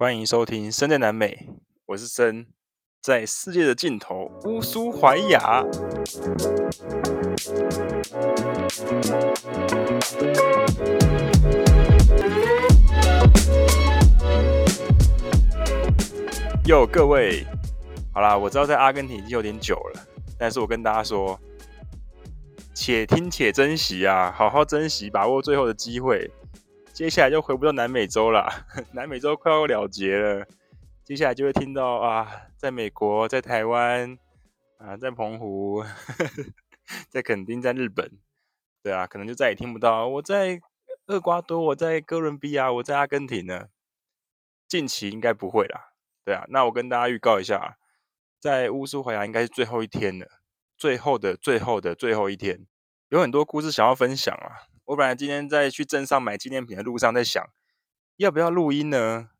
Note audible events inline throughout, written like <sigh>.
欢迎收听《身在南美》，我是森，在世界的尽头乌苏怀亚。哟，各位，好啦，我知道在阿根廷已经有点久了，但是我跟大家说，且听且珍惜啊，好好珍惜，把握最后的机会。接下来就回不到南美洲了，<laughs> 南美洲快要了结了。接下来就会听到啊，在美国，在台湾，啊，在澎湖，<laughs> 在垦丁，在日本，对啊，可能就再也听不到我在厄瓜多，我在哥伦比亚，我在阿根廷呢。近期应该不会啦，对啊。那我跟大家预告一下，在乌苏怀亚应该是最后一天了，最后的最后的最后一天，有很多故事想要分享啊。我本来今天在去镇上买纪念品的路上，在想要不要录音呢？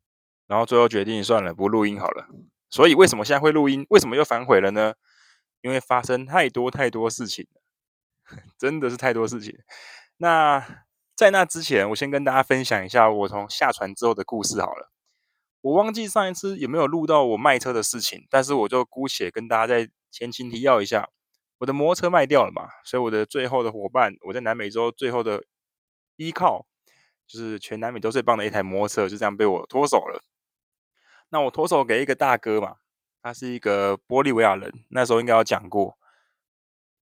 然后最后决定算了，不录音好了。所以为什么现在会录音？为什么又反悔了呢？因为发生太多太多事情，<laughs> 真的是太多事情。那在那之前，我先跟大家分享一下我从下船之后的故事好了。我忘记上一次有没有录到我卖车的事情，但是我就姑且跟大家再前情提要一下。我的摩托车卖掉了嘛，所以我的最后的伙伴，我在南美洲最后的依靠，就是全南美洲最棒的一台摩托车，就这样被我脱手了。那我脱手给一个大哥嘛，他是一个玻利维亚人，那时候应该有讲过。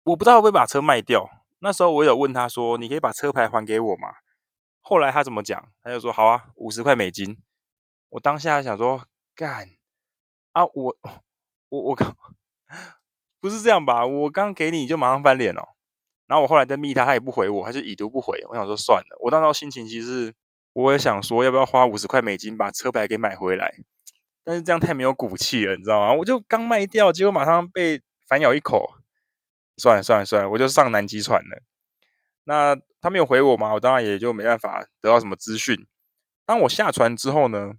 我不知道会不会把车卖掉，那时候我有问他说：“你可以把车牌还给我吗？”后来他怎么讲？他就说：“好啊，五十块美金。”我当下想说：“干啊，我 <laughs> 我我靠！”不是这样吧？我刚给你你就马上翻脸了，然后我后来再密他，他也不回我，还是已读不回。我想说算了，我当时候心情其实我也想说要不要花五十块美金把车牌给买回来，但是这样太没有骨气了，你知道吗？我就刚卖掉，结果马上被反咬一口。算了算了算了，我就上南极船了。那他没有回我嘛？我当然也就没办法得到什么资讯。当我下船之后呢，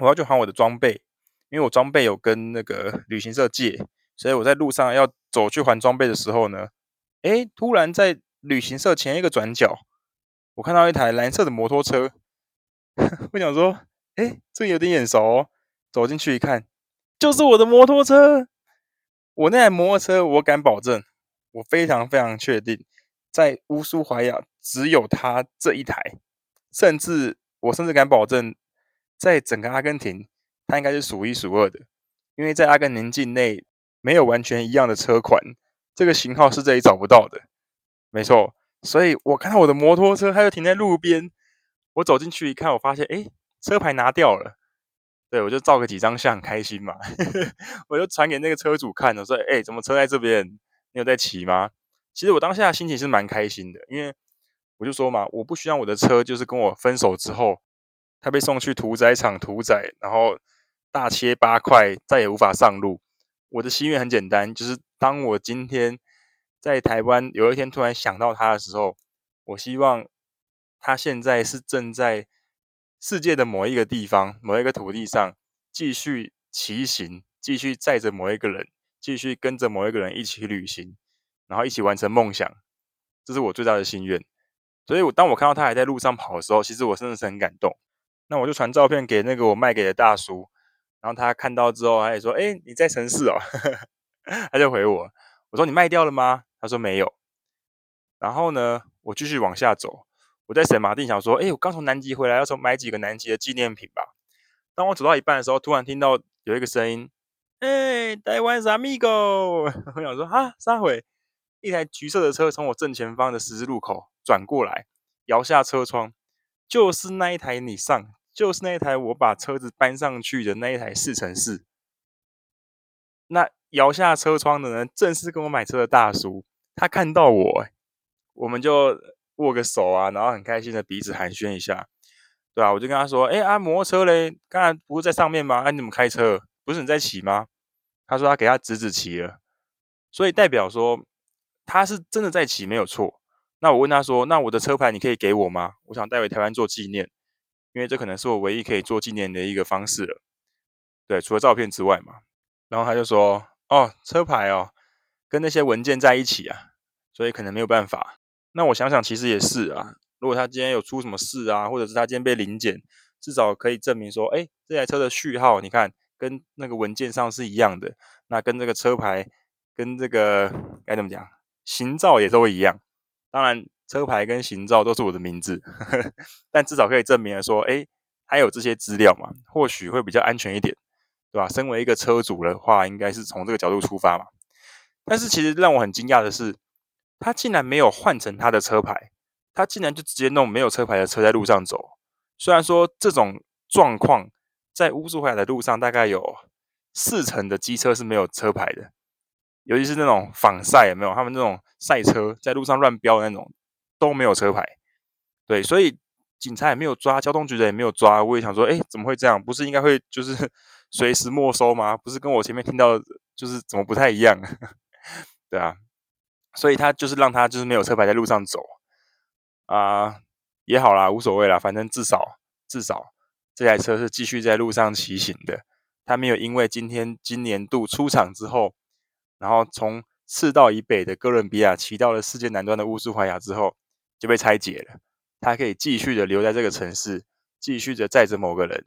我要去还我的装备，因为我装备有跟那个旅行社借。所以我在路上要走去还装备的时候呢，诶，突然在旅行社前一个转角，我看到一台蓝色的摩托车。<laughs> 我想说，诶，这有点眼熟哦。走进去一看，就是我的摩托车。我那台摩托车，我敢保证，我非常非常确定，在乌苏怀亚只有它这一台，甚至我甚至敢保证，在整个阿根廷，它应该是数一数二的，因为在阿根廷境内。没有完全一样的车款，这个型号是这里找不到的，没错。所以我看到我的摩托车，它就停在路边。我走进去一看，我发现，哎，车牌拿掉了。对，我就照个几张相，开心嘛。<laughs> 我就传给那个车主看，我说，哎，怎么车在这边？你有在骑吗？其实我当下的心情是蛮开心的，因为我就说嘛，我不希望我的车就是跟我分手之后，它被送去屠宰场屠宰，然后大切八块，再也无法上路。我的心愿很简单，就是当我今天在台湾有一天突然想到他的时候，我希望他现在是正在世界的某一个地方、某一个土地上继续骑行，继续载着某一个人，继续跟着某一个人一起旅行，然后一起完成梦想。这是我最大的心愿。所以，我当我看到他还在路上跑的时候，其实我真的是很感动。那我就传照片给那个我卖给的大叔。然后他看到之后，他也说：“哎，你在城市哦。”他就回我：“我说你卖掉了吗？”他说没有。然后呢，我继续往下走。我在圣马丁想说：“哎，我刚从南极回来，要从买几个南极的纪念品吧。”当我走到一半的时候，突然听到有一个声音：“哎，台湾 amigo。<laughs> ”我想说：“啊，啥会？”一台橘色的车从我正前方的十字路口转过来，摇下车窗，就是那一台你上。就是那一台我把车子搬上去的那一台四乘四，那摇下车窗的呢，正是跟我买车的大叔。他看到我，我们就握个手啊，然后很开心的彼此寒暄一下，对啊，我就跟他说：“哎、欸，啊，摩托车嘞，刚才不是在上面吗？啊，你怎么开车？不是你在骑吗？”他说他给他侄子骑了，所以代表说他是真的在骑，没有错。那我问他说：“那我的车牌你可以给我吗？我想带回台湾做纪念。”因为这可能是我唯一可以做纪念的一个方式了，对，除了照片之外嘛。然后他就说：“哦，车牌哦，跟那些文件在一起啊，所以可能没有办法。”那我想想，其实也是啊。如果他今天有出什么事啊，或者是他今天被临检，至少可以证明说，哎，这台车的序号，你看跟那个文件上是一样的，那跟这个车牌，跟这个该怎么讲，行照也都一样。当然，车牌跟行照都是我的名字，呵呵，但至少可以证明了说，哎，还有这些资料嘛，或许会比较安全一点，对吧？身为一个车主的话，应该是从这个角度出发嘛。但是其实让我很惊讶的是，他竟然没有换成他的车牌，他竟然就直接弄没有车牌的车在路上走。虽然说这种状况在乌苏怀来的路上大概有四成的机车是没有车牌的，尤其是那种仿赛有没有？他们那种赛车在路上乱飙的那种都没有车牌。对，所以警察也没有抓，交通局的也没有抓。我也想说，哎，怎么会这样？不是应该会就是 <laughs> 随时没收吗？不是跟我前面听到就是怎么不太一样？<laughs> 对啊，所以他就是让他就是没有车牌在路上走啊，也好啦，无所谓啦，反正至少至少这台车是继续在路上骑行的，他没有因为今天今年度出厂之后，然后从赤道以北的哥伦比亚骑到了世界南端的乌苏怀亚之后就被拆解了，他可以继续的留在这个城市，继续的载着某个人，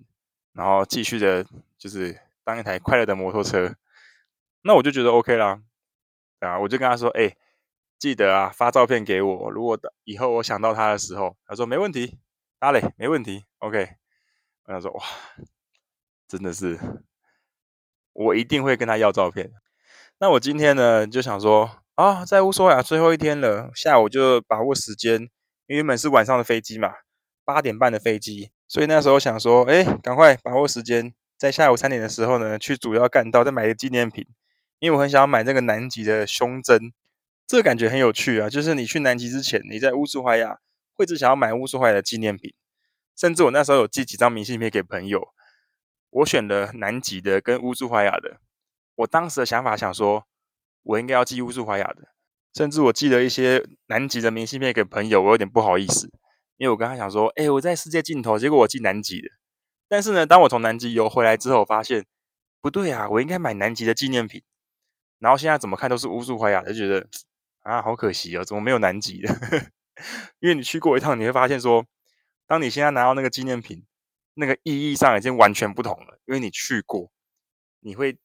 然后继续的就是当一台快乐的摩托车，那我就觉得 OK 啦。啊！我就跟他说：“哎、记得啊，发照片给我。如果以后我想到他的时候，他说没问题，阿磊没问题，OK。”我想说：“哇，真的是，我一定会跟他要照片。”那我今天呢，就想说啊，在乌苏怀亚最后一天了，下午就把握时间，因为原本是晚上的飞机嘛，八点半的飞机，所以那时候想说：“哎、赶快把握时间，在下午三点的时候呢，去主要干道再买个纪念品。”因为我很想要买那个南极的胸针，这个感觉很有趣啊！就是你去南极之前，你在乌苏怀亚会只想要买乌苏怀亚的纪念品，甚至我那时候有寄几张明信片给朋友。我选了南极的跟乌苏怀亚的。我当时的想法想说，我应该要寄乌苏怀亚的，甚至我寄了一些南极的明信片给朋友，我有点不好意思，因为我跟他讲说，哎，我在世界尽头，结果我寄南极的。但是呢，当我从南极游回来之后，发现不对啊，我应该买南极的纪念品。然后现在怎么看都是乌苏怀亚，就觉得啊，好可惜哦，怎么没有南极的？<laughs> 因为你去过一趟，你会发现说，当你现在拿到那个纪念品，那个意义上已经完全不同了。因为你去过，你会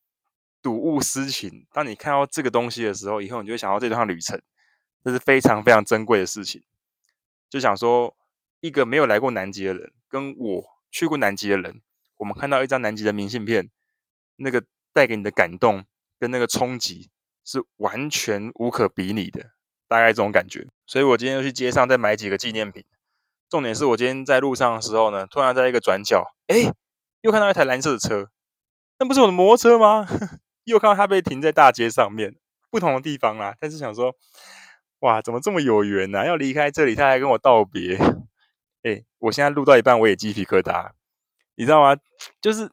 睹物思情。当你看到这个东西的时候，以后你就会想到这趟旅程，这是非常非常珍贵的事情。就想说，一个没有来过南极的人，跟我去过南极的人，我们看到一张南极的明信片，那个带给你的感动。跟那个冲击是完全无可比拟的，大概这种感觉。所以我今天又去街上再买几个纪念品。重点是我今天在路上的时候呢，突然在一个转角，哎，又看到一台蓝色的车，那不是我的摩托车吗？又看到他被停在大街上面，不同的地方啦。但是想说，哇，怎么这么有缘呢？要离开这里，他还跟我道别。哎，我现在录到一半，我也鸡皮疙瘩，你知道吗？就是。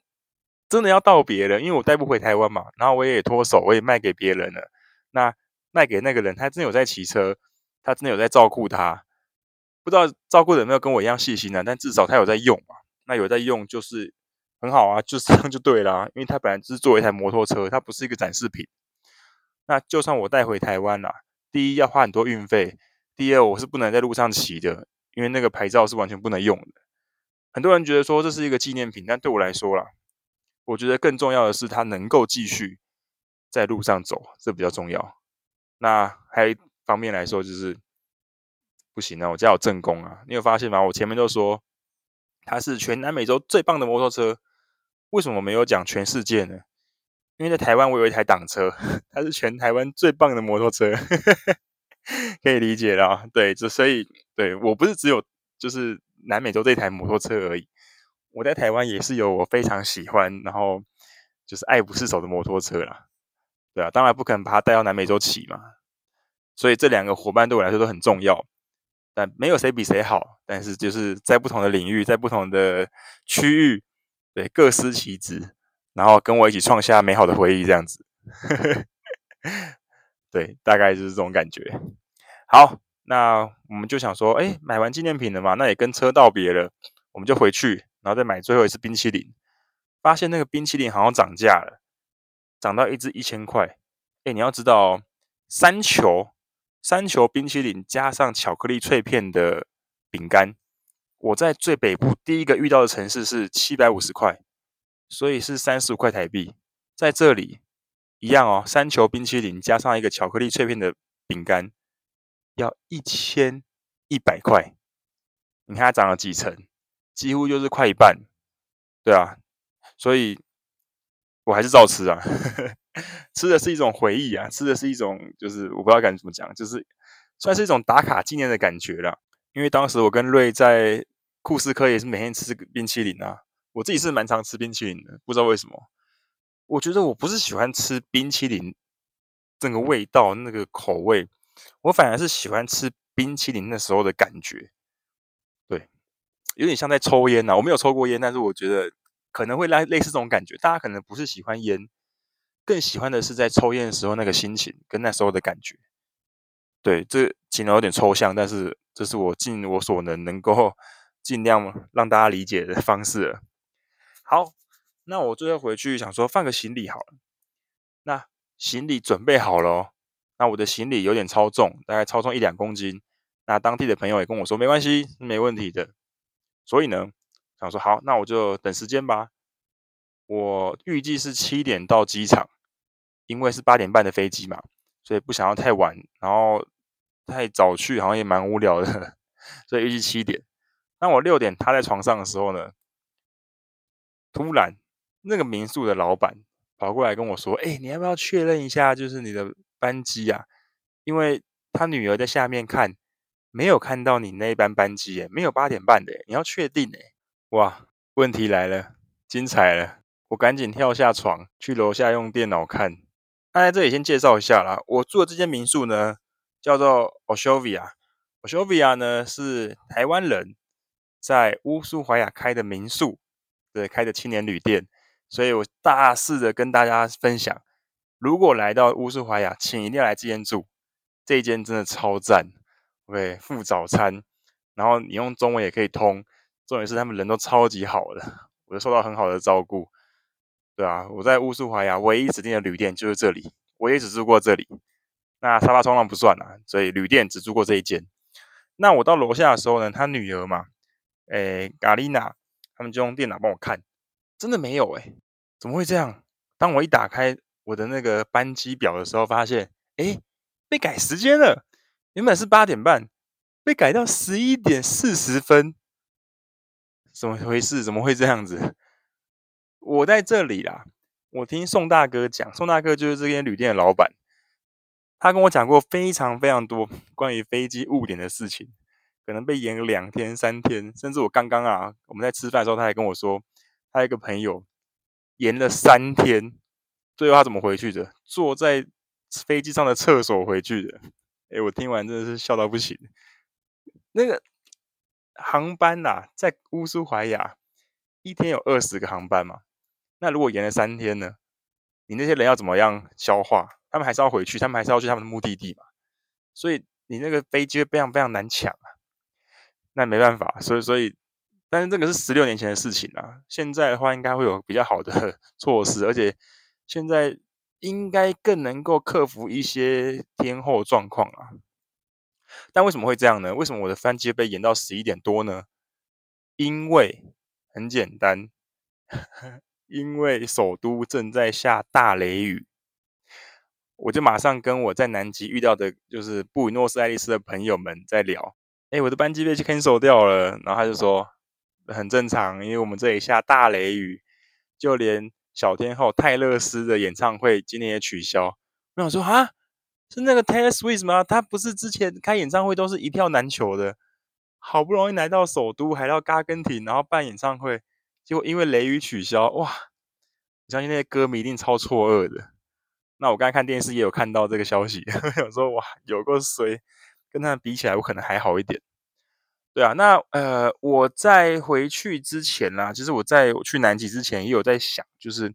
真的要道别了，因为我带不回台湾嘛，然后我也脱手，我也卖给别人了。那卖给那个人，他真的有在骑车，他真的有在照顾他，不知道照顾的有没有跟我一样细心呢？但至少他有在用嘛。那有在用就是很好啊，就是这样就对啦。因为它本来就是作为一台摩托车，它不是一个展示品。那就算我带回台湾啦，第一要花很多运费，第二我是不能在路上骑的，因为那个牌照是完全不能用的。很多人觉得说这是一个纪念品，但对我来说啦。我觉得更重要的是，它能够继续在路上走，这比较重要。那还有一方面来说，就是不行啊，我家有正宫啊。你有发现吗？我前面都说它是全南美洲最棒的摩托车，为什么没有讲全世界呢？因为在台湾我有一台挡车，它是全台湾最棒的摩托车，<laughs> 可以理解了。对，就所以对我不是只有就是南美洲这台摩托车而已。我在台湾也是有我非常喜欢，然后就是爱不释手的摩托车啦，对啊，当然不可能把它带到南美洲骑嘛，所以这两个伙伴对我来说都很重要，但没有谁比谁好，但是就是在不同的领域，在不同的区域，对，各司其职，然后跟我一起创下美好的回忆，这样子，<laughs> 对，大概就是这种感觉。好，那我们就想说，哎，买完纪念品了嘛，那也跟车道别了，我们就回去。然后再买最后一次冰淇淋，发现那个冰淇淋好像涨价了，涨到一支一千块。哎，你要知道哦，三球三球冰淇淋加上巧克力脆片的饼干，我在最北部第一个遇到的城市是七百五十块，所以是三十五块台币。在这里一样哦，三球冰淇淋加上一个巧克力脆片的饼干，要一千一百块。你看它涨了几成，几乎就是快一半。对啊，所以我还是照吃啊。<laughs> 吃的是一种回忆啊，吃的是一种就是我不知道该怎么讲，就是算是一种打卡纪念的感觉了。因为当时我跟瑞在库斯科也是每天吃冰淇淋啊，我自己是蛮常吃冰淇淋的，不知道为什么。我觉得我不是喜欢吃冰淇淋整个味道那个口味，我反而是喜欢吃冰淇淋那时候的感觉。对，有点像在抽烟呐、啊。我没有抽过烟，但是我觉得可能会类类似这种感觉。大家可能不是喜欢烟，更喜欢的是在抽烟的时候那个心情跟那时候的感觉。对，这可能有点抽象，但是。这是我尽我所能，能够 <laughs> 尽量让大家理解的方式了。好，那我最后回去想说放个行李好了。那行李准备好了哦。那我的行李有点超重，大概超重一两公斤。那当地的朋友也跟我说没关系，没问题的。所以呢，想说好，那我就等时间吧。我预计是七点到机场，因为是八点半的飞机嘛，所以不想要太晚。然后。太早去好像也蛮无聊的，<laughs> 所以预计七点。当我六点趴在床上的时候呢，突然那个民宿的老板跑过来跟我说：“哎、你要不要确认一下，就是你的班机啊？因为他女儿在下面看，没有看到你那班班机，哎，没有八点半的，你要确定哎。哇，问题来了，精彩了！我赶紧跳下床去楼下用电脑看。那在这里先介绍一下啦，我住的这间民宿呢。”叫做 Oshovia，Oshovia 呢是台湾人在乌苏怀亚开的民宿，对，开的青年旅店，所以我大肆的跟大家分享，如果来到乌苏怀亚，请一定要来这间住，这一间真的超赞，OK，附早餐，然后你用中文也可以通，重点是他们人都超级好的，我就受到很好的照顾，对啊，我在乌苏怀亚唯一指定的旅店就是这里，我也只住过这里。那沙发冲浪不算啦，所以旅店只住过这一间。那我到楼下的时候呢，他女儿嘛，诶，咖丽娜，他们就用电脑帮我看，真的没有诶，怎么会这样？当我一打开我的那个班机表的时候，发现，诶，被改时间了，原本是八点半，被改到十一点四十分，怎么回事？怎么会这样子？我在这里啦，我听宋大哥讲，宋大哥就是这间旅店的老板。他跟我讲过非常非常多关于飞机误点的事情，可能被延了两天、三天，甚至我刚刚啊，我们在吃饭的时候，他还跟我说，他一个朋友延了三天，最后他怎么回去的？坐在飞机上的厕所回去的。哎，我听完真的是笑到不行。那个航班呐、啊，在乌苏怀亚一天有二十个航班嘛，那如果延了三天呢？你那些人要怎么样消化？他们还是要回去，他们还是要去他们的目的地嘛，所以你那个飞机非常非常难抢啊。那没办法，所以所以，但是这个是十六年前的事情啊。现在的话，应该会有比较好的 <laughs> 措施，而且现在应该更能够克服一些天候状况啊。但为什么会这样呢？为什么我的班机被延到十一点多呢？因为很简单，<laughs> 因为首都正在下大雷雨。我就马上跟我在南极遇到的，就是布宜诺斯艾利斯的朋友们在聊。哎，我的班机被 cancel 掉了，然后他就说很正常，因为我们这里下大雷雨，就连小天后泰勒斯的演唱会今天也取消。我想说啊，是那个 Taylor Swift 吗？他不是之前开演唱会都是一票难求的，好不容易来到首都，还到阿根廷，然后办演唱会，结果因为雷雨取消。哇，我相信那些歌迷一定超错愕的。那我刚才看电视也有看到这个消息，<laughs> 想说哇，有个谁跟他比起来，我可能还好一点。对啊，那呃，我在回去之前呢，其实我在去南极之前也有在想，就是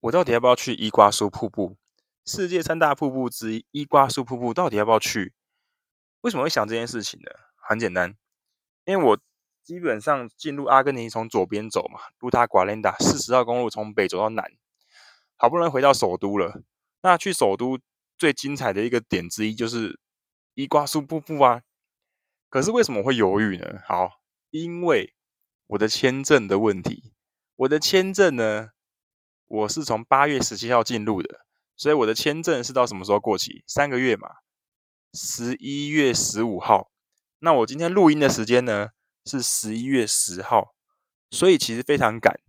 我到底要不要去伊瓜苏瀑布？世界三大瀑布之一伊瓜苏瀑布到底要不要去？为什么会想这件事情呢？很简单，因为我基本上进入阿根廷从左边走嘛，路塔瓜莲达四十号公路从北走到南。好不容易回到首都了，那去首都最精彩的一个点之一就是伊瓜苏瀑布啊。可是为什么会犹豫呢？好，因为我的签证的问题。我的签证呢，我是从八月十七号进入的，所以我的签证是到什么时候过期？三个月嘛，十一月十五号。那我今天录音的时间呢，是十一月十号，所以其实非常赶。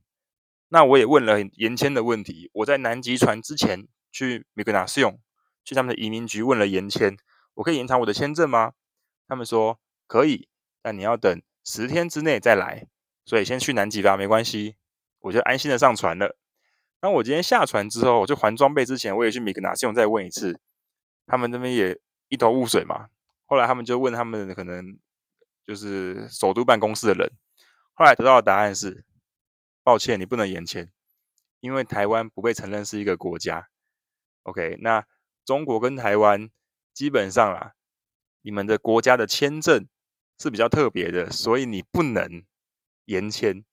那我也问了延签的问题，我在南极船之前去米格纳斯用，去他们的移民局问了延签，我可以延长我的签证吗？他们说可以，但你要等十天之内再来，所以先去南极吧，没关系，我就安心的上船了。当我今天下船之后，我就还装备之前，我也去米格纳斯用再问一次，他们那边也一头雾水嘛。后来他们就问他们可能就是首都办公室的人，后来得到的答案是：抱歉，你不能延签，因为台湾不被承认是一个国家。OK，那中国跟台湾基本上啦。你们的国家的签证是比较特别的，所以你不能延签。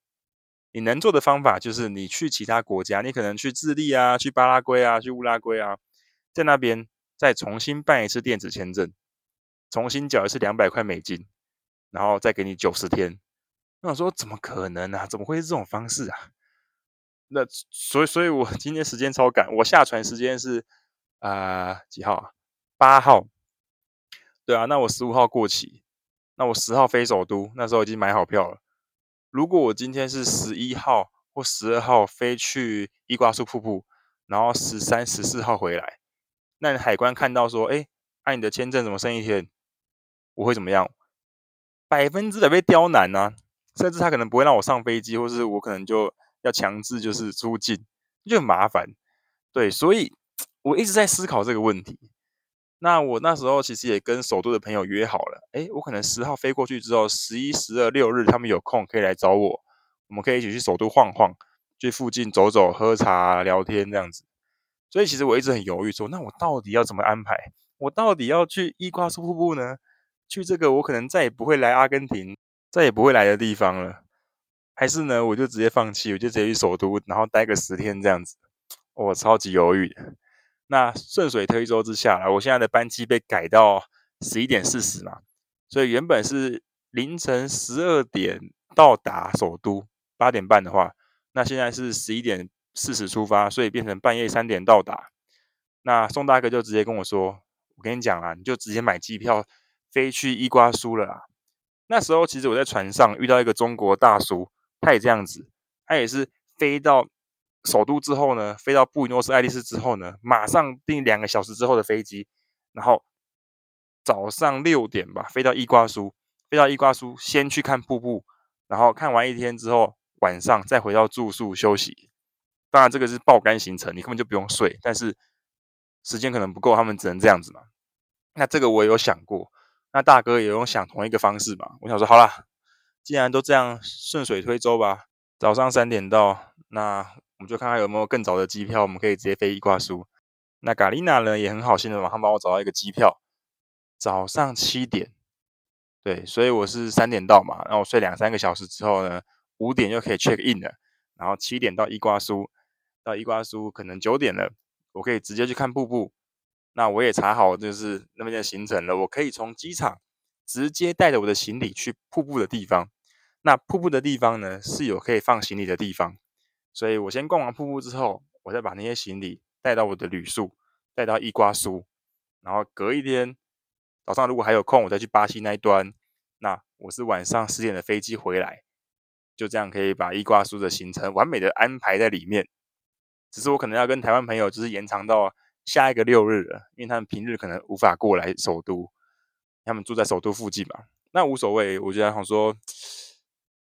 你能做的方法就是你去其他国家，你可能去智利啊，去巴拉圭啊，去乌拉圭啊，在那边再重新办一次电子签证，重新缴一次两百块美金，然后再给你九十天。那我说怎么可能啊？怎么会是这种方式啊？那所以，所以我今天时间超赶，我下船时间是啊、呃、几号啊？八号。对啊，那我十五号过期，那我十号飞首都，那时候已经买好票了。如果我今天是十一号或十二号飞去伊瓜苏瀑布，然后十三、十四号回来，那海关看到说，哎，按你的签证怎么剩一天？我会怎么样？百分之百被刁难呢、甚至他可能不会让我上飞机，或是我可能就要强制就是出境，就很麻烦。对，所以我一直在思考这个问题。那我那时候其实也跟首都的朋友约好了，诶，我可能十号飞过去之后，十一、十二、六日他们有空可以来找我，我们可以一起去首都晃晃，去附近走走、喝茶、聊天这样子。所以其实我一直很犹豫说，说那我到底要怎么安排？我到底要去伊瓜苏瀑布呢？去这个我可能再也不会来阿根廷，再也不会来的地方了，还是呢，我就直接放弃，我就直接去首都，然后待个十天这样子？我超级犹豫。那顺水推舟之下，我现在的班机被改到十一点四十嘛，所以原本是凌晨十二点到达首都，八点半的话，那现在是十一点四十出发，所以变成半夜三点到达。那宋大哥就直接跟我说：“我跟你讲啦，你就直接买机票飞去伊瓜苏了啦。”那时候其实我在船上遇到一个中国大叔，他也这样子，他也是飞到。首都之后呢，飞到布宜诺斯艾利斯之后呢，马上订两个小时之后的飞机，然后早上六点吧，飞到伊瓜苏，飞到伊瓜苏先去看瀑布，然后看完一天之后，晚上再回到住宿休息。当然这个是爆肝行程，你根本就不用睡，但是时间可能不够，他们只能这样子嘛。那这个我也有想过，那大哥也用想同一个方式嘛。我想说，好啦，既然都这样，顺水推舟吧，早上三点到，那。我们就看看有没有更早的机票，我们可以直接飞伊瓜苏。那咖丽娜呢也很好心的马上帮我找到一个机票，早上七点。对，所以我是三点到嘛，然后我睡两三个小时之后呢，五点就可以 check in 了。然后七点到伊瓜苏，到伊瓜苏可能九点了，我可以直接去看瀑布。那我也查好就是那边的行程了，我可以从机场直接带着我的行李去瀑布的地方。那瀑布的地方呢是有可以放行李的地方。所以我先逛完瀑布之后，我再把那些行李带到我的旅宿，带到伊瓜苏，然后隔一天早上如果还有空，我再去巴西那一端。那我是晚上十点的飞机回来，就这样可以把伊瓜苏的行程完美的安排在里面。只是我可能要跟台湾朋友就是延长到下一个六日了，因为他们平日可能无法过来首都，他们住在首都附近嘛，那无所谓。我觉得想说，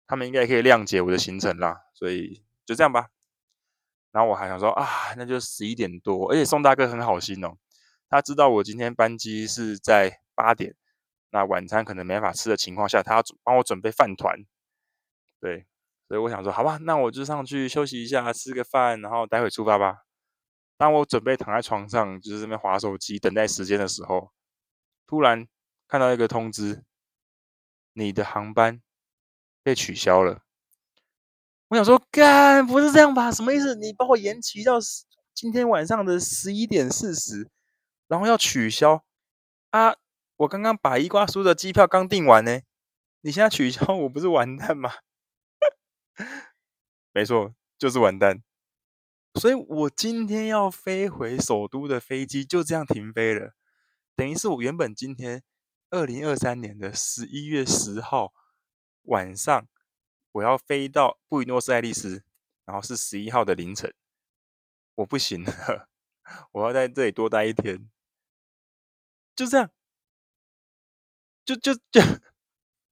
他们应该可以谅解我的行程啦，所以。就这样吧，然后我还想说啊，那就十一点多，而且宋大哥很好心哦，他知道我今天班机是在八点，那晚餐可能没法吃的情况下，他要帮我准备饭团，对，所以我想说，好吧，那我就上去休息一下，吃个饭，然后待会出发吧。当我准备躺在床上，就是这边滑手机等待时间的时候，突然看到一个通知，你的航班被取消了。我想说，干，不是这样吧？什么意思？你把我延期到今天晚上的十一点四十，然后要取消啊？我刚刚把伊瓜苏的机票刚订完呢。你现在取消，我不是完蛋吗？<laughs> 没错，就是完蛋。所以我今天要飞回首都的飞机就这样停飞了，等于是我原本今天二零二三年的十一月十号晚上，我要飞到布宜诺斯艾利斯，然后是十一号的凌晨，我不行了，<laughs> 我要在这里多待一天，就这样，就就就，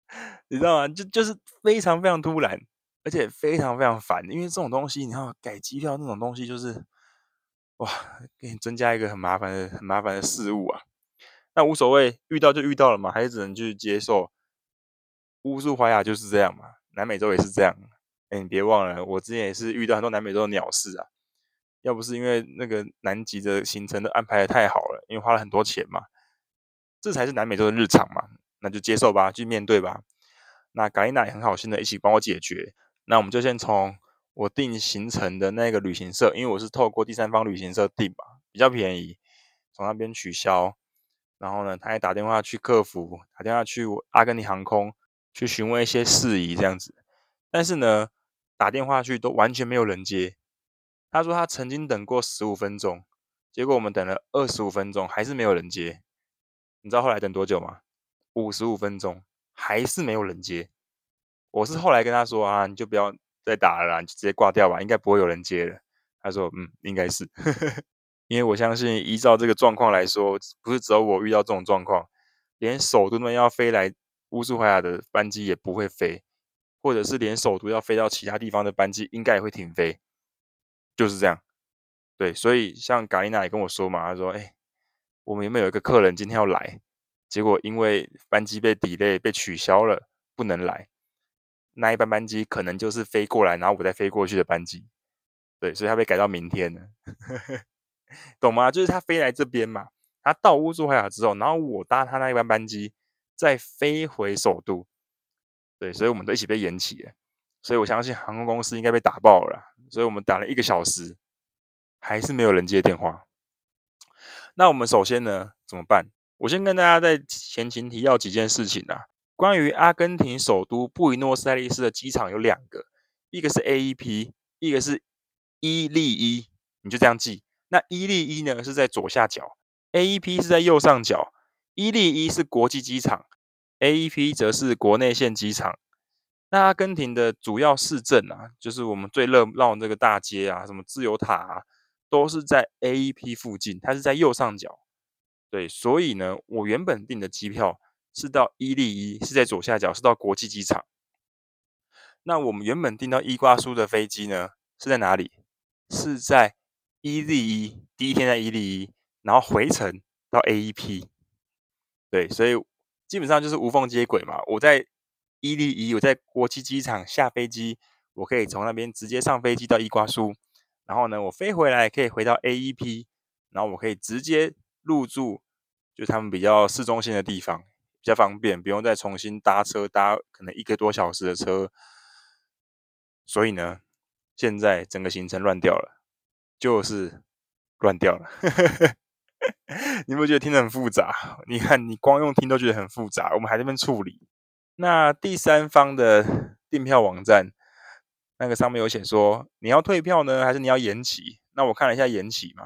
<laughs> 你知道吗？就就是非常非常突然。而且非常非常烦，因为这种东西，你要改机票那种东西，就是哇，给你增加一个很麻烦的、很麻烦的事物啊。那无所谓，遇到就遇到了嘛，还是只能去接受。乌苏怀亚就是这样嘛，南美洲也是这样。哎，你别忘了，我之前也是遇到很多南美洲的鸟事啊。要不是因为那个南极的行程都安排的太好了，因为花了很多钱嘛，这才是南美洲的日常嘛，那就接受吧，去面对吧。那嘎丽娜也很好心的一起帮我解决。那我们就先从我订行程的那个旅行社，因为我是透过第三方旅行社订嘛，比较便宜，从那边取消。然后呢，他还打电话去客服，打电话去阿根廷航空去询问一些事宜这样子。但是呢，打电话去都完全没有人接。他说他曾经等过十五分钟，结果我们等了二十五分钟还是没有人接。你知道后来等多久吗？五十五分钟还是没有人接。我是后来跟他说啊，你就不要再打了啦，你就直接挂掉吧，应该不会有人接了。他说，嗯，应该是，因为我相信依照这个状况来说，不是只有我遇到这种状况，连首都们要飞来乌苏怀亚的班机也不会飞，或者是连首都要飞到其他地方的班机应该也会停飞，就是这样。对，所以像卡丽娜也跟我说嘛，他说，哎，我们有没有一个客人今天要来，结果因为班机被 delay 被取消了，不能来。那一班班机可能就是飞过来，然后我再飞过去的班机，对，所以他被改到明天了，<laughs> 懂吗？就是他飞来这边嘛，他到乌苏怀亚之后，然后我搭他那一班班机再飞回首都，对，所以我们都一起被延期了，所以我相信航空公司应该被打爆了，所以我们打了一个小时，还是没有人接电话。那我们首先呢，怎么办？我先跟大家在前情提要几件事情啊。关于阿根廷首都布宜诺斯艾利斯的机场有两个，一个是 AEP，一个是伊利伊，你就这样记。那伊利伊呢是在左下角，AEP 是在右上角，伊利伊是国际机场，AEP 则是国内线机场。那阿根廷的主要市镇啊，就是我们最热闹这个大街啊，什么自由塔啊，都是在 AEP 附近，它是在右上角。对，所以呢，我原本订的机票。是到伊利伊，是在左下角，是到国际机场。那我们原本订到伊瓜苏的飞机呢，是在哪里？是在伊利伊，第一天在伊利伊，然后回程到 AEP。对，所以基本上就是无缝接轨嘛。我在伊利伊，我在国际机场下飞机，我可以从那边直接上飞机到伊瓜苏，然后呢，我飞回来可以回到 AEP，然后我可以直接入住，就他们比较市中心的地方。比较方便，不用再重新搭车，搭可能一个多小时的车。所以呢，现在整个行程乱掉了，就是乱掉了。<laughs> 你不觉得听得很复杂？你看，你光用听都觉得很复杂，我们还在那边处理。那第三方的订票网站，那个上面有写说，你要退票呢，还是你要延期？那我看了一下延期嘛，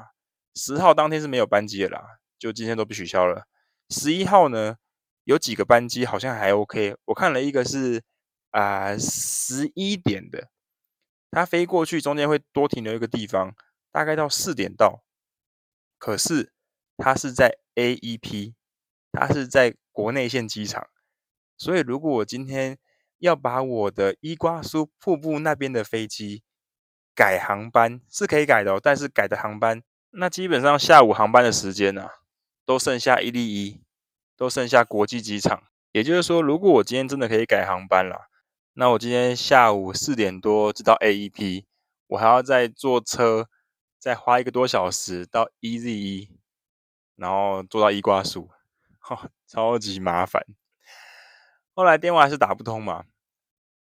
十号当天是没有班机的啦，就今天都被取消了。十一号呢？有几个班机好像还 OK，我看了一个是啊十一点的，它飞过去中间会多停留一个地方，大概到四点到。可是它是在 AEP，它是在国内线机场，所以如果我今天要把我的伊瓜苏瀑布那边的飞机改航班是可以改的哦，但是改的航班那基本上下午航班的时间呢，都剩下伊利伊。都剩下国际机场，也就是说，如果我今天真的可以改航班了，那我今天下午四点多就到 AEP，我还要再坐车，再花一个多小时到 EZE，然后坐到伊瓜苏，<laughs> 哈，超级麻烦。后来电话还是打不通嘛，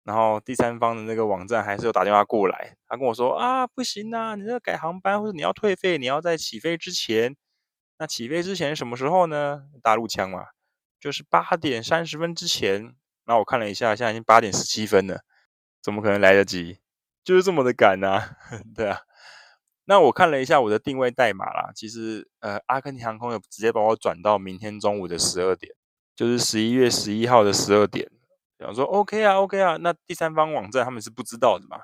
然后第三方的那个网站还是有打电话过来，他跟我说啊，不行啊，你这个改航班或者你要退费，你要在起飞之前。那起飞之前什么时候呢？大陆腔嘛，就是八点三十分之前，那我看了一下，现在已经八点十七分了，怎么可能来得及？就是这么的赶啊，<laughs> 对啊。那我看了一下我的定位代码啦，其实呃，阿根廷航空有直接把我转到明天中午的十二点，就是十一月十一号的十二点。比方说 OK 啊，OK 啊，那第三方网站他们是不知道的嘛？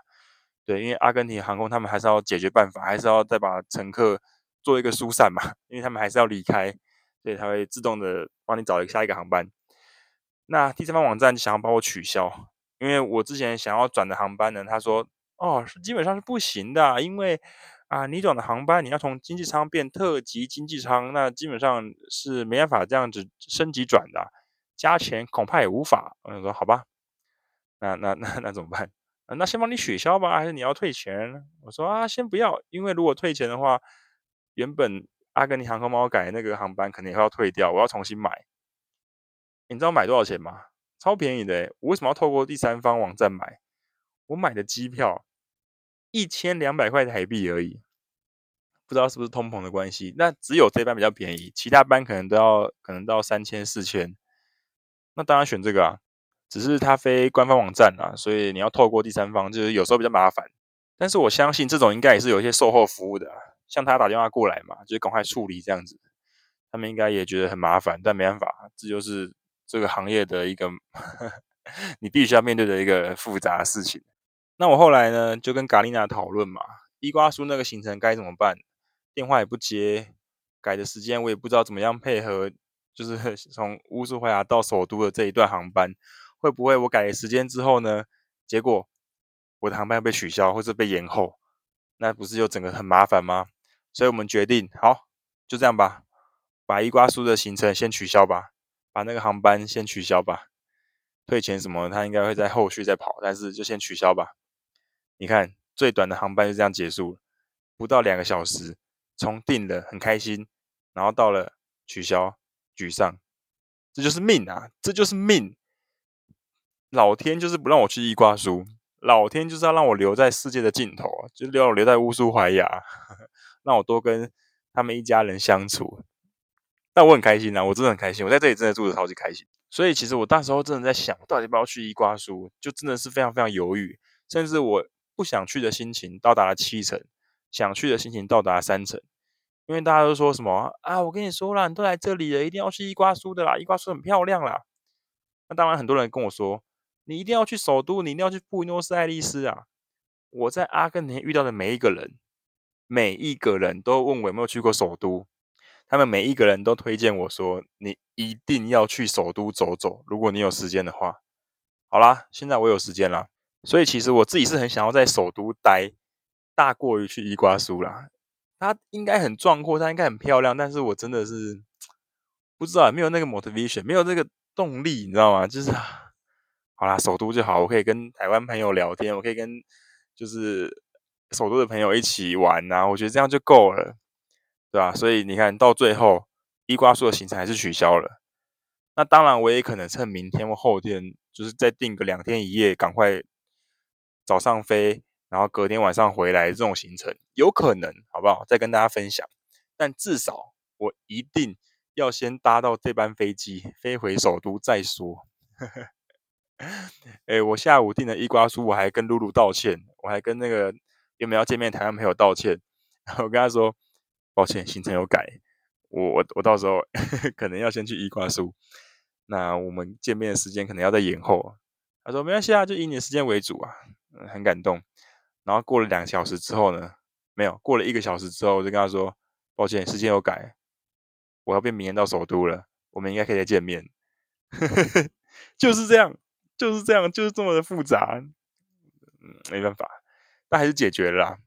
对，因为阿根廷航空他们还是要解决办法，还是要再把乘客做一个疏散嘛，因为他们还是要离开，所以他会自动的帮你找一个下一个航班。那第三方网站想要帮我取消，因为我之前想要转的航班呢，他说哦，是基本上是不行的，因为。啊，你转的航班你要从经济舱变特级经济舱，那基本上是没办法这样子升级转的，加钱恐怕也无法。我想说好吧，那那那那怎么办？那先帮你取消吧，还是你要退钱？我说啊，先不要，因为如果退钱的话，原本阿根廷航空帮我改那个航班肯定要退掉，我要重新买。你知道买多少钱吗？超便宜的，我为什么要透过第三方网站买？我买的机票。一千两百块台币而已，不知道是不是通膨的关系。那只有这班比较便宜，其他班可能都要可能到三千四千。那当然选这个啊，只是它非官方网站啊，所以你要透过第三方，就是有时候比较麻烦。但是我相信这种应该也是有一些售后服务的啊，像他打电话过来嘛，就赶快处理这样子。他们应该也觉得很麻烦，但没办法，这就是这个行业的一个 <laughs> 你必须要面对的一个复杂的事情。那我后来呢，就跟咖丽娜讨论嘛，伊瓜苏那个行程该怎么办？电话也不接，改的时间我也不知道怎么样配合，就是 <laughs> 从乌苏怀亚到首都的这一段航班，会不会我改了时间之后呢，结果我的航班被取消或者被延后，那不是就整个很麻烦吗？所以我们决定，好，就这样吧，把伊瓜苏的行程先取消吧，把那个航班先取消吧，退钱什么，他应该会在后续再跑，但是就先取消吧。你看，最短的航班就这样结束，不到两个小时，从订了很开心，然后到了取消，沮丧，这就是命啊，这就是命。老天就是不让我去伊瓜苏，老天就是要让我留在世界的尽头，就留我留在乌苏怀亚，让我多跟他们一家人相处。但我很开心啊，我真的很开心，我在这里真的住的超级开心。所以其实我那时候真的在想，到底要不要去伊瓜苏，就真的是非常非常犹豫，甚至我。不想去的心情到达了七成，想去的心情到达了三成，因为大家都说什么啊？我跟你说啦，你都来这里了，一定要去伊瓜苏的啦，伊瓜苏很漂亮啦。那当然，很多人跟我说，你一定要去首都，你一定要去布宜诺斯艾利斯啊。我在阿根廷遇到的每一个人，每一个人都问我有没有去过首都，他们每一个人都推荐我说，你一定要去首都走走，如果你有时间的话。好啦，现在我有时间了。所以其实我自己是很想要在首都待，大过于去伊瓜苏啦。它应该很壮阔，它应该很漂亮，但是我真的是不知道，没有那个 motivation，没有那个动力，你知道吗？就是好啦，首都就好，我可以跟台湾朋友聊天，我可以跟就是首都的朋友一起玩啊，我觉得这样就够了，对吧？所以你看到最后，伊瓜苏的行程还是取消了。那当然，我也可能趁明天或后天，就是再订个两天一夜，赶快。早上飞，然后隔天晚上回来，这种行程有可能，好不好？再跟大家分享。但至少我一定要先搭到这班飞机，飞回首都再说。<laughs> 哎，我下午订的伊瓜苏，我还跟露露道歉，我还跟那个原本要见面台湾朋友道歉。<laughs> 然后我跟他说，抱歉，行程有改，我我我到时候 <laughs> 可能要先去伊瓜苏，那我们见面的时间可能要再延后。他说没关系啊，就以你时间为主啊。嗯很感动，然后过了两个小时之后呢，没有，过了一个小时之后，我就跟他说：“抱歉，时间有改，我要变明天到首都了，我们应该可以再见面。<laughs> ”就是这样，就是这样，就是这么的复杂，嗯，没办法，但还是解决了啦。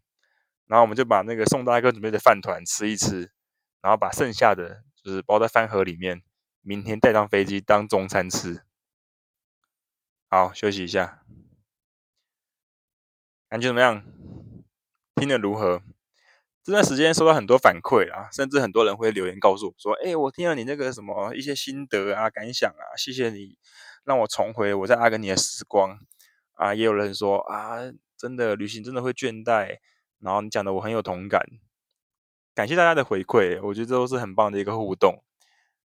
然后我们就把那个宋大哥准备的饭团吃一吃，然后把剩下的就是包在饭盒里面，明天带上飞机当中餐吃。好，休息一下。感觉怎么样？听得如何？这段时间收到很多反馈啊，甚至很多人会留言告诉我说：“哎，我听了你那个什么一些心得啊、感想啊，谢谢你让我重回我在阿根廷的时光啊。”也有人说：“啊，真的旅行真的会倦怠。”然后你讲的我很有同感，感谢大家的回馈，我觉得这都是很棒的一个互动。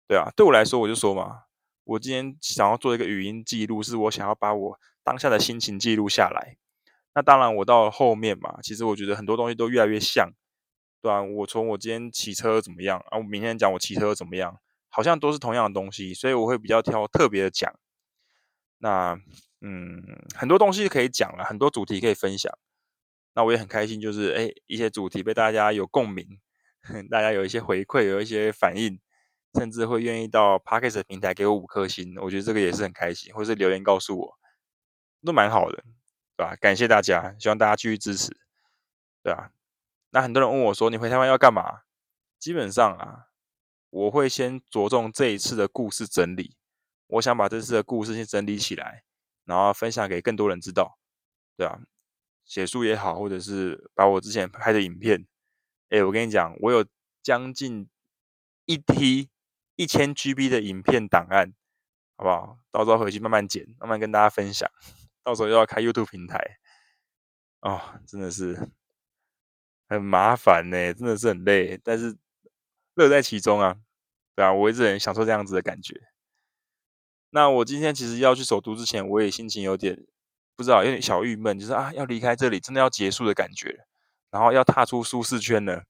对啊，对我来说，我就说嘛，我今天想要做一个语音记录，是我想要把我当下的心情记录下来。那当然，我到后面嘛，其实我觉得很多东西都越来越像，对啊，我从我今天骑车怎么样啊，我明天讲我骑车怎么样，好像都是同样的东西，所以我会比较挑特别的讲。那嗯，很多东西可以讲了，很多主题可以分享。那我也很开心，就是哎，一些主题被大家有共鸣，<laughs> 大家有一些回馈，有一些反应。甚至会愿意到 Podcast 平台给我五颗星，我觉得这个也是很开心，或是留言告诉我，都蛮好的，对吧？感谢大家，希望大家继续支持，对啊。那很多人问我说：“你回台湾要干嘛？”基本上啊，我会先着重这一次的故事整理，我想把这次的故事先整理起来，然后分享给更多人知道，对啊。写书也好，或者是把我之前拍的影片，哎，我跟你讲，我有将近一 T。一千 GB 的影片档案，好不好？到时候回去慢慢剪，慢慢跟大家分享。到时候又要开 YouTube 平台，哦，真的是很麻烦呢，真的是很累，但是乐在其中啊，对啊，我一直很享受这样子的感觉。那我今天其实要去首都之前，我也心情有点不知道，有点小郁闷，就是啊，要离开这里，真的要结束的感觉，然后要踏出舒适圈了，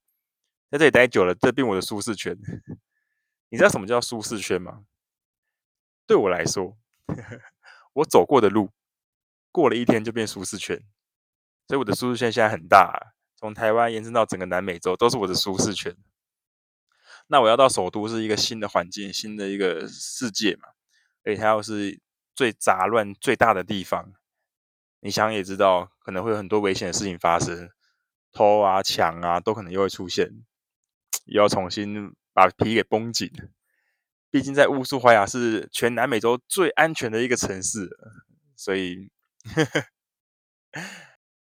在这里待久了，这变我的舒适圈。你知道什么叫舒适圈吗？对我来说，我走过的路，过了一天就变舒适圈，所以我的舒适圈现在很大，从台湾延伸到整个南美洲都是我的舒适圈。那我要到首都是一个新的环境，新的一个世界嘛，而且它又是最杂乱、最大的地方，你想也知道，可能会有很多危险的事情发生，偷啊、抢啊，都可能又会出现，又要重新。把皮给绷紧，毕竟在乌苏怀亚是全南美洲最安全的一个城市，所以呵呵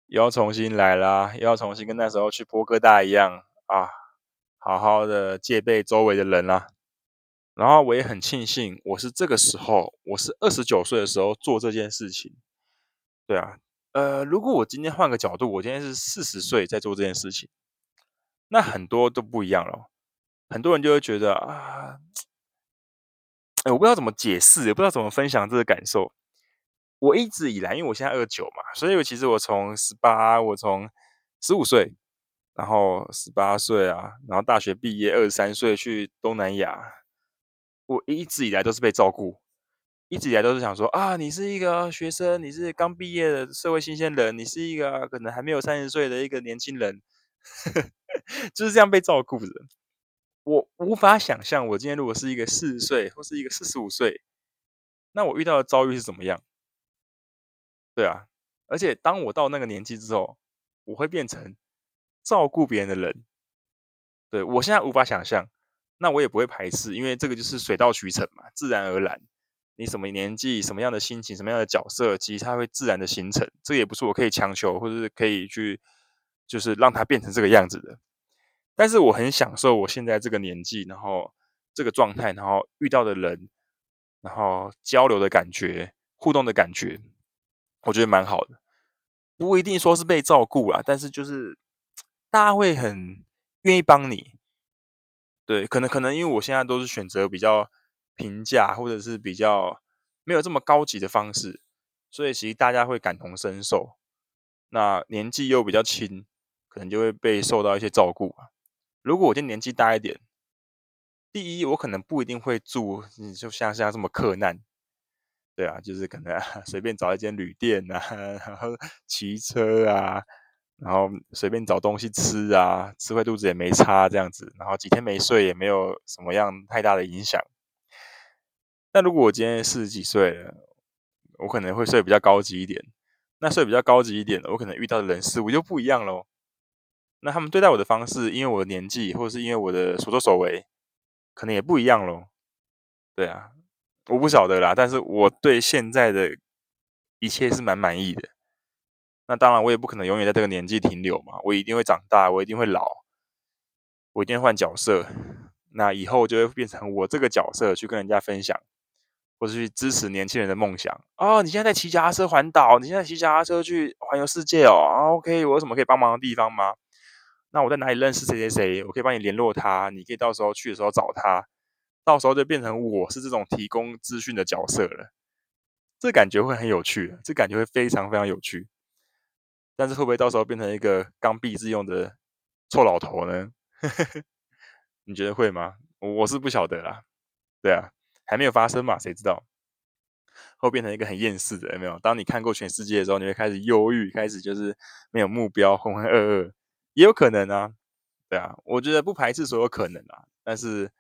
又要重新来啦，又要重新跟那时候去波哥大一样啊，好好的戒备周围的人啦。然后我也很庆幸，我是这个时候，我是二十九岁的时候做这件事情。对啊，呃，如果我今天换个角度，我今天是四十岁在做这件事情，那很多都不一样了。很多人就会觉得啊，哎，我不知道怎么解释，也不知道怎么分享这个感受。我一直以来，因为我现在二十九嘛，所以我其实我从十八，我从十五岁，然后十八岁啊，然后大学毕业二十三岁去东南亚，我一直以来都是被照顾，一直以来都是想说啊，你是一个学生，你是刚毕业的社会新鲜人，你是一个可能还没有三十岁的一个年轻人，<laughs> 就是这样被照顾的。我无法想象，我今天如果是一个四十岁或是一个四十五岁，那我遇到的遭遇是怎么样？对啊，而且当我到那个年纪之后，我会变成照顾别人的人。对，我现在无法想象，那我也不会排斥，因为这个就是水到渠成嘛，自然而然。你什么年纪、什么样的心情、什么样的角色，其实它会自然的形成。这也不是我可以强求，或者是可以去，就是让它变成这个样子的。但是我很享受我现在这个年纪，然后这个状态，然后遇到的人，然后交流的感觉、互动的感觉，我觉得蛮好的。不一定说是被照顾啦，但是就是大家会很愿意帮你。对，可能可能因为我现在都是选择比较平价或者是比较没有这么高级的方式，所以其实大家会感同身受。那年纪又比较轻，可能就会被受到一些照顾。如果我今年纪大一点，第一，我可能不一定会住，就像像这么客难，对啊，就是可能 <laughs> 随便找一间旅店啊，然后骑车啊，然后随便找东西吃啊，吃坏肚子也没差这样子，然后几天没睡也没有什么样太大的影响。那如果我今天四十几岁了，我可能会睡比较高级一点，那睡比较高级一点，我可能遇到的人事物就不一样喽。那他们对待我的方式，因为我的年纪，或者是因为我的所作所为，可能也不一样咯。对啊，我不晓得啦。但是我对现在的一切是蛮满意的。那当然，我也不可能永远在这个年纪停留嘛。我一定会长大，我一定会老，我一定会换角色。那以后就会变成我这个角色去跟人家分享，或是去支持年轻人的梦想。哦，你现在在骑脚踏车环岛，你现在骑脚踏车去环游世界哦。啊 OK，我有什么可以帮忙的地方吗？那我在哪里认识谁谁谁？我可以帮你联络他，你可以到时候去的时候找他。到时候就变成我是这种提供资讯的角色了，这感觉会很有趣，这感觉会非常非常有趣。但是会不会到时候变成一个刚愎自用的臭老头呢？<laughs> 你觉得会吗？我是不晓得啦。对啊，还没有发生嘛，谁知道？会变成一个很厌世的，有没有？当你看过全世界的时候，你会开始忧郁，开始就是没有目标，浑浑噩噩，也有可能啊。对啊，我觉得不排斥所有可能啊，但是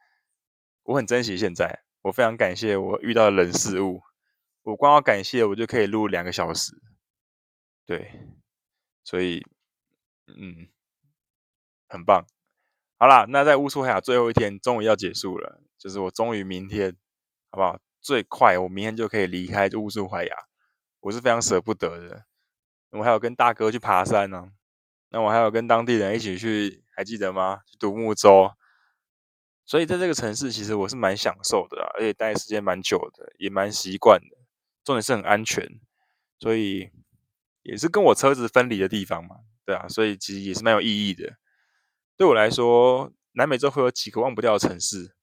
我很珍惜现在，我非常感谢我遇到的人事物，我光要感谢我就可以录两个小时，对，所以嗯，很棒。好啦，那在乌苏海雅最后一天终于要结束了，就是我终于明天，好不好？最快我明天就可以离开乌苏怀亚，我是非常舍不得的。我还有跟大哥去爬山呢、那我还有跟当地人一起去，还记得吗？去独木舟。所以在这个城市，其实我是蛮享受的、啊，而且待的时间蛮久的，也蛮习惯的。重点是很安全，所以也是跟我车子分离的地方嘛，对啊，所以其实也是蛮有意义的。对我来说，南美洲会有几个忘不掉的城市，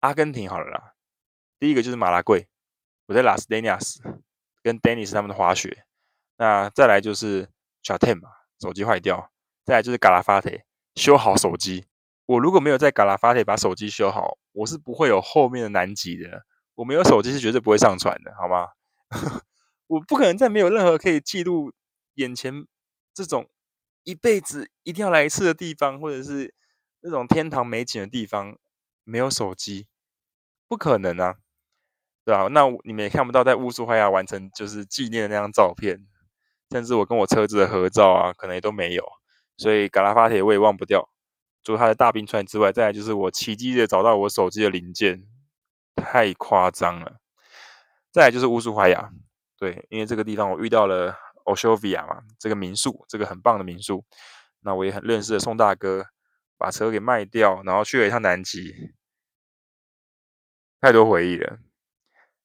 阿根廷好了啦。第一个就是马拉贵，我在拉斯维加斯跟 Dennis 他们的滑雪。那再来就是 Chatham 嘛，手机坏掉。再来就是嘎拉法特，修好手机。我如果没有在嘎拉法特把手机修好，我是不会有后面的南极的。我没有手机是绝对不会上传的，好吗？我不可能在没有任何可以记录眼前这种一辈子一定要来一次的地方，或者是那种天堂美景的地方，没有手机，不可能啊！对啊，那你们也看不到在乌苏怀亚完成就是纪念的那张照片，甚至我跟我车子的合照啊，可能也都没有。所以嘎拉发铁我也忘不掉，除了它的大冰川之外，再来就是我奇迹的找到我手机的零件，太夸张了。再来就是乌苏怀亚，对，因为这个地方我遇到了 Oshovia 嘛，这个民宿，这个很棒的民宿。那我也很认识的宋大哥，把车给卖掉，然后去了一趟南极，太多回忆了。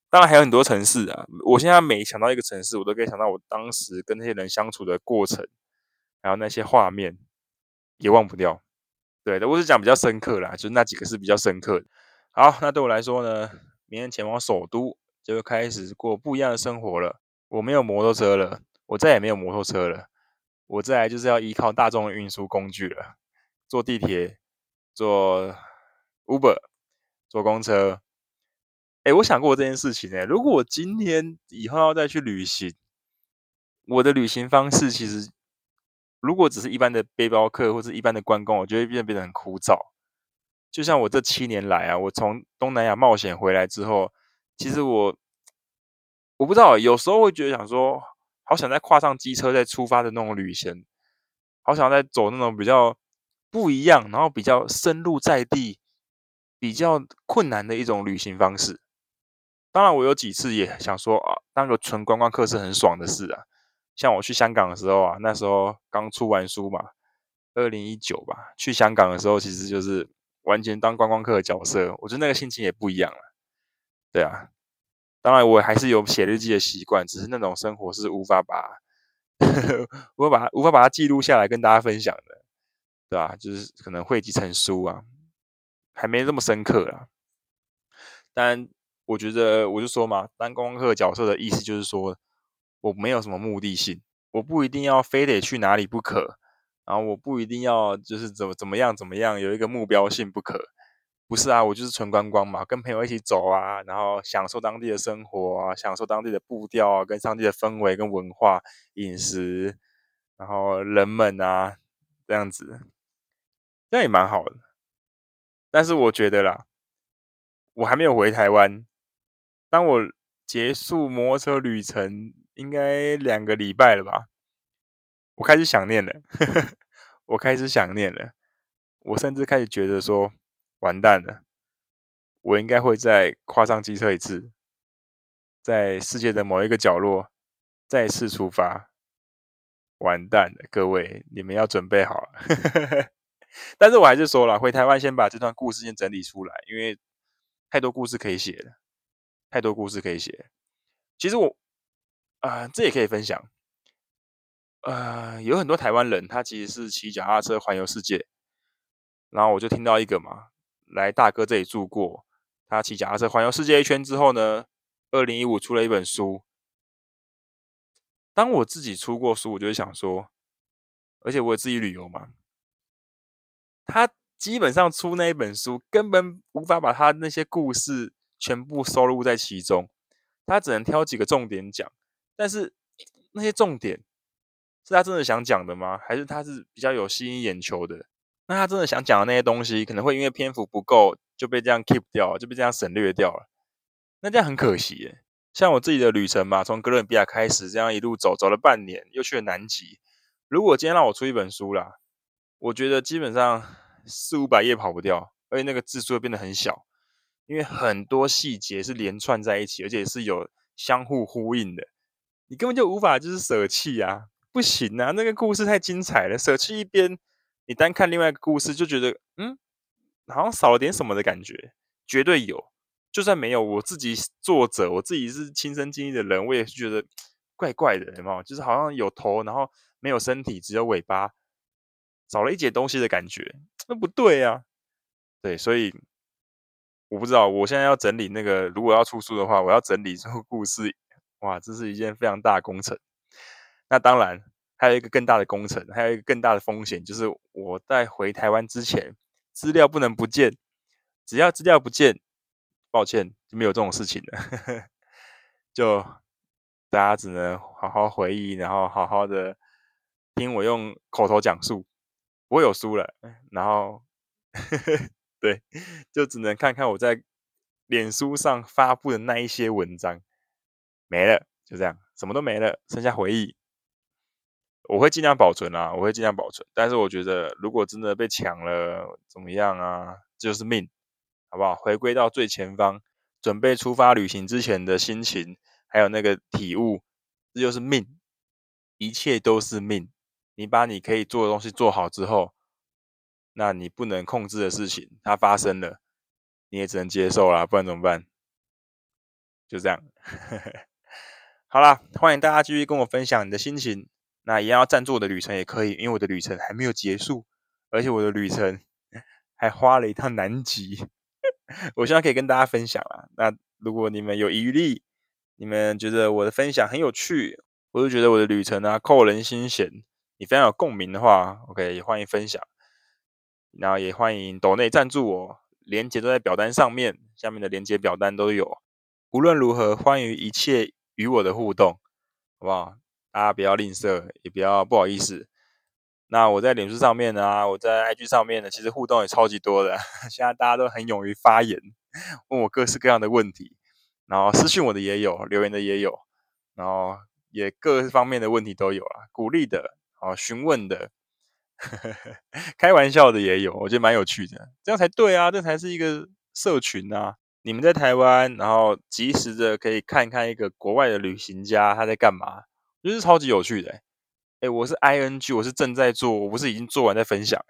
当然还有很多城市啊！我现在每想到一个城市，我都可以想到我当时跟那些人相处的过程，还有那些画面，也忘不掉。对的，我是讲比较深刻啦，就是那几个是比较深刻的。好，那对我来说呢，明天前往首都，就开始过不一样的生活了。我没有摩托车了，我再也没有摩托车了，我再来就是要依靠大众运输工具了，坐地铁，坐 Uber，坐公车。哎，我想过这件事情哎，如果我今天以后要再去旅行，我的旅行方式其实，如果只是一般的背包客或者一般的观光，我觉得变得变得很枯燥。就像我这七年来啊，我从东南亚冒险回来之后，其实我我不知道，有时候会觉得想说，好想再跨上机车再出发的那种旅行，好想再走那种比较不一样，然后比较深入在地、比较困难的一种旅行方式。当然，我有几次也想说啊，当个纯观光客是很爽的事啊。像我去香港的时候啊，那时候刚出完书嘛，二零一九吧。去香港的时候，其实就是完全当观光客的角色，我觉得那个心情也不一样了。对啊，当然我还是有写日记的习惯，只是那种生活是无法把，<laughs> 无法把无法把它记录下来跟大家分享的，对吧？就是可能汇集成书啊，还没那么深刻啊。但我觉得，我就说嘛，当观光客角色的意思就是说，我没有什么目的性，我不一定要非得去哪里不可，然后我不一定要就是怎么怎么样怎么样有一个目标性不可，不是啊，我就是纯观光嘛，跟朋友一起走啊，然后享受当地的生活啊，享受当地的步调啊，跟当地的氛围跟文化、饮食，然后人们啊，这样子，这样也蛮好的。但是我觉得啦，我还没有回台湾。当我结束摩托车旅程，应该两个礼拜了吧？我开始想念了，<laughs> 我开始想念了，我甚至开始觉得说，完蛋了，我应该会再跨上机车一次，在世界的某一个角落再次出发，完蛋了，各位，你们要准备好了。<laughs> 但是我还是说了，回台湾先把这段故事先整理出来，因为太多故事可以写了。太多故事可以写，其实我啊、这也可以分享。呃，有很多台湾人，他其实是骑脚踏车环游世界。然后我就听到一个嘛，来大哥这里住过，他骑脚踏车环游世界一圈之后呢，二零一五出了一本书。当我自己出过书，我就会想说，而且我自己旅游嘛，他基本上出那一本书，根本无法把他那些故事全部收录在其中，他只能挑几个重点讲。但是那些重点是他真的想讲的吗？还是他是比较有吸引眼球的？那他真的想讲的那些东西，可能会因为篇幅不够就被这样 keep 掉，就被这样省略掉了。那这样很可惜耶。像我自己的旅程嘛，从哥伦比亚开始，这样一路走，走了半年，又去了南极。如果今天让我出一本书啦，我觉得基本上四五百页跑不掉，而且那个字数会变得很小，因为很多细节是连串在一起，而且是有相互呼应的，你根本就无法就是舍弃啊，不行啊，那个故事太精彩了，舍弃一边，你单看另外一个故事就觉得，嗯，好像少了点什么的感觉，绝对有。就算没有我自己作者，我自己是亲身经历的人，我也是觉得怪怪的，有没有？就是好像有头，然后没有身体，只有尾巴，少了一截东西的感觉，那不对啊。对，所以我不知道，我现在要整理那个，如果要出书的话，我要整理这个故事，哇，这是一件非常大的工程。那当然还有一个更大的工程，还有一个更大的风险，就是我在回台湾之前，资料不能不见，只要资料不见。抱歉，就没有这种事情了。<laughs> 就大家只能好好回忆，然后好好的听我用口头讲述。我有书了，然后 <laughs> 对，就只能看看我在脸书上发布的那一些文章，没了，就这样，什么都没了，剩下回忆。我会尽量保存啊，我会尽量保存。但是我觉得，如果真的被抢了，怎么样啊？就是命。好不好？回归到最前方，准备出发旅行之前的心情，还有那个体悟，这就是命，一切都是命。你把你可以做的东西做好之后，那你不能控制的事情它发生了，你也只能接受啦，不然怎么办？就这样。<laughs> 好啦，欢迎大家继续跟我分享你的心情。那也要赞助我的旅程也可以，因为我的旅程还没有结束，而且我的旅程还花了一趟南极。<laughs> 我希望可以跟大家分享啊。那如果你们有余力，你们觉得我的分享很有趣，或者觉得我的旅程啊扣人心弦，你非常有共鸣的话，OK，也欢迎分享。然后也欢迎抖内赞助我，连接都在表单上面，下面的连接表单都有。无论如何，欢迎一切与我的互动，好不好？大家不要吝啬，也不要不好意思。那我在脸书上面呢、我在 IG 上面呢，其实互动也超级多的。<laughs> 现在大家都很勇于发言，问我各式各样的问题，然后私讯我的也有，留言的也有，然后也各方面的问题都有啊，鼓励的，啊，询问的，<laughs> 开玩笑的也有，我觉得蛮有趣的，这样才对啊，这才是一个社群啊。你们在台湾，然后及时的可以看看一个国外的旅行家他在干嘛，就是超级有趣的、欸。哎，我是 ing，我是正在做，我不是已经做完再分享。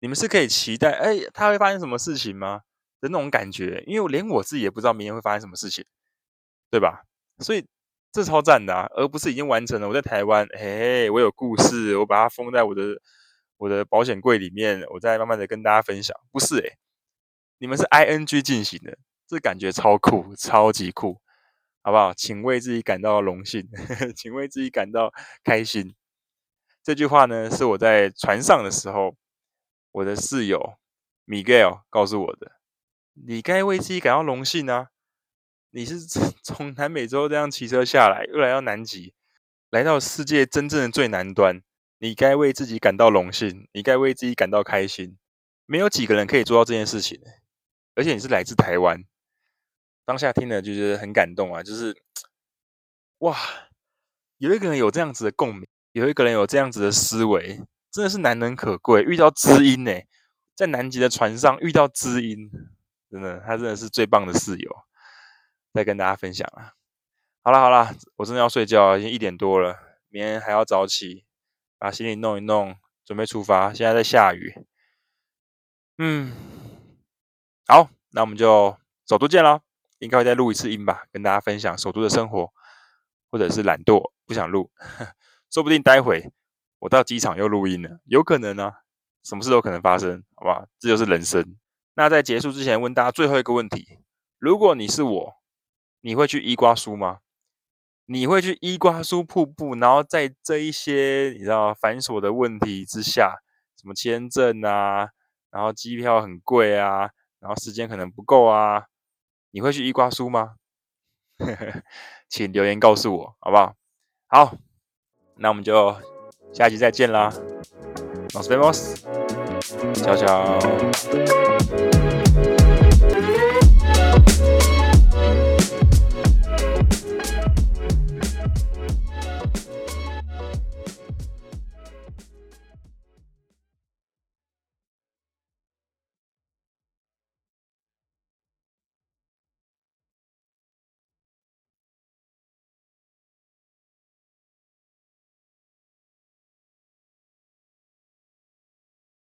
你们是可以期待，哎，他会发生什么事情吗？的那种感觉，因为我连我自己也不知道明天会发生什么事情，对吧？所以这超赞的啊，而不是已经完成了。我在台湾，嘿，我有故事，我把它封在我的我的保险柜里面，我再慢慢的跟大家分享。不是哎，你们是 ing 进行的，这感觉超酷，超级酷，好不好？请为自己感到荣幸，呵 <laughs> 呵请为自己感到开心。这句话呢，是我在船上的时候，我的室友 Miguel 告诉我的。你该为自己感到荣幸啊！你是 <laughs> 从南美洲这样骑车下来，又来到南极，来到世界真正的最南端，你该为自己感到荣幸，你该为自己感到开心。没有几个人可以做到这件事情，而且你是来自台湾。当下听了就是很感动啊，就是哇，有一个人有这样子的共鸣。有一个人有这样子的思维，真的是难能可贵。遇到知音呢，在南极的船上遇到知音，真的，他真的是最棒的室友。再跟大家分享啊，好了好了，我真的要睡觉，已经一点多了，明天还要早起，把行李弄一弄，准备出发。现在在下雨，嗯，好，那我们就首都见了，应该会再录一次音吧，跟大家分享首都的生活，或者是懒惰不想录。<laughs> 说不定待会我到机场又录音了，有可能啊，什么事都可能发生，好吧？这就是人生。那在结束之前问大家最后一个问题：如果你是我，你会去伊瓜苏吗？你会去伊瓜苏瀑布，然后在这一些你知道繁琐的问题之下，什么签证啊，然后机票很贵啊，然后时间可能不够啊，你会去伊瓜苏吗？<laughs> 请留言告诉我，好不好？好，那我们就下期再见啦老师，拜拜。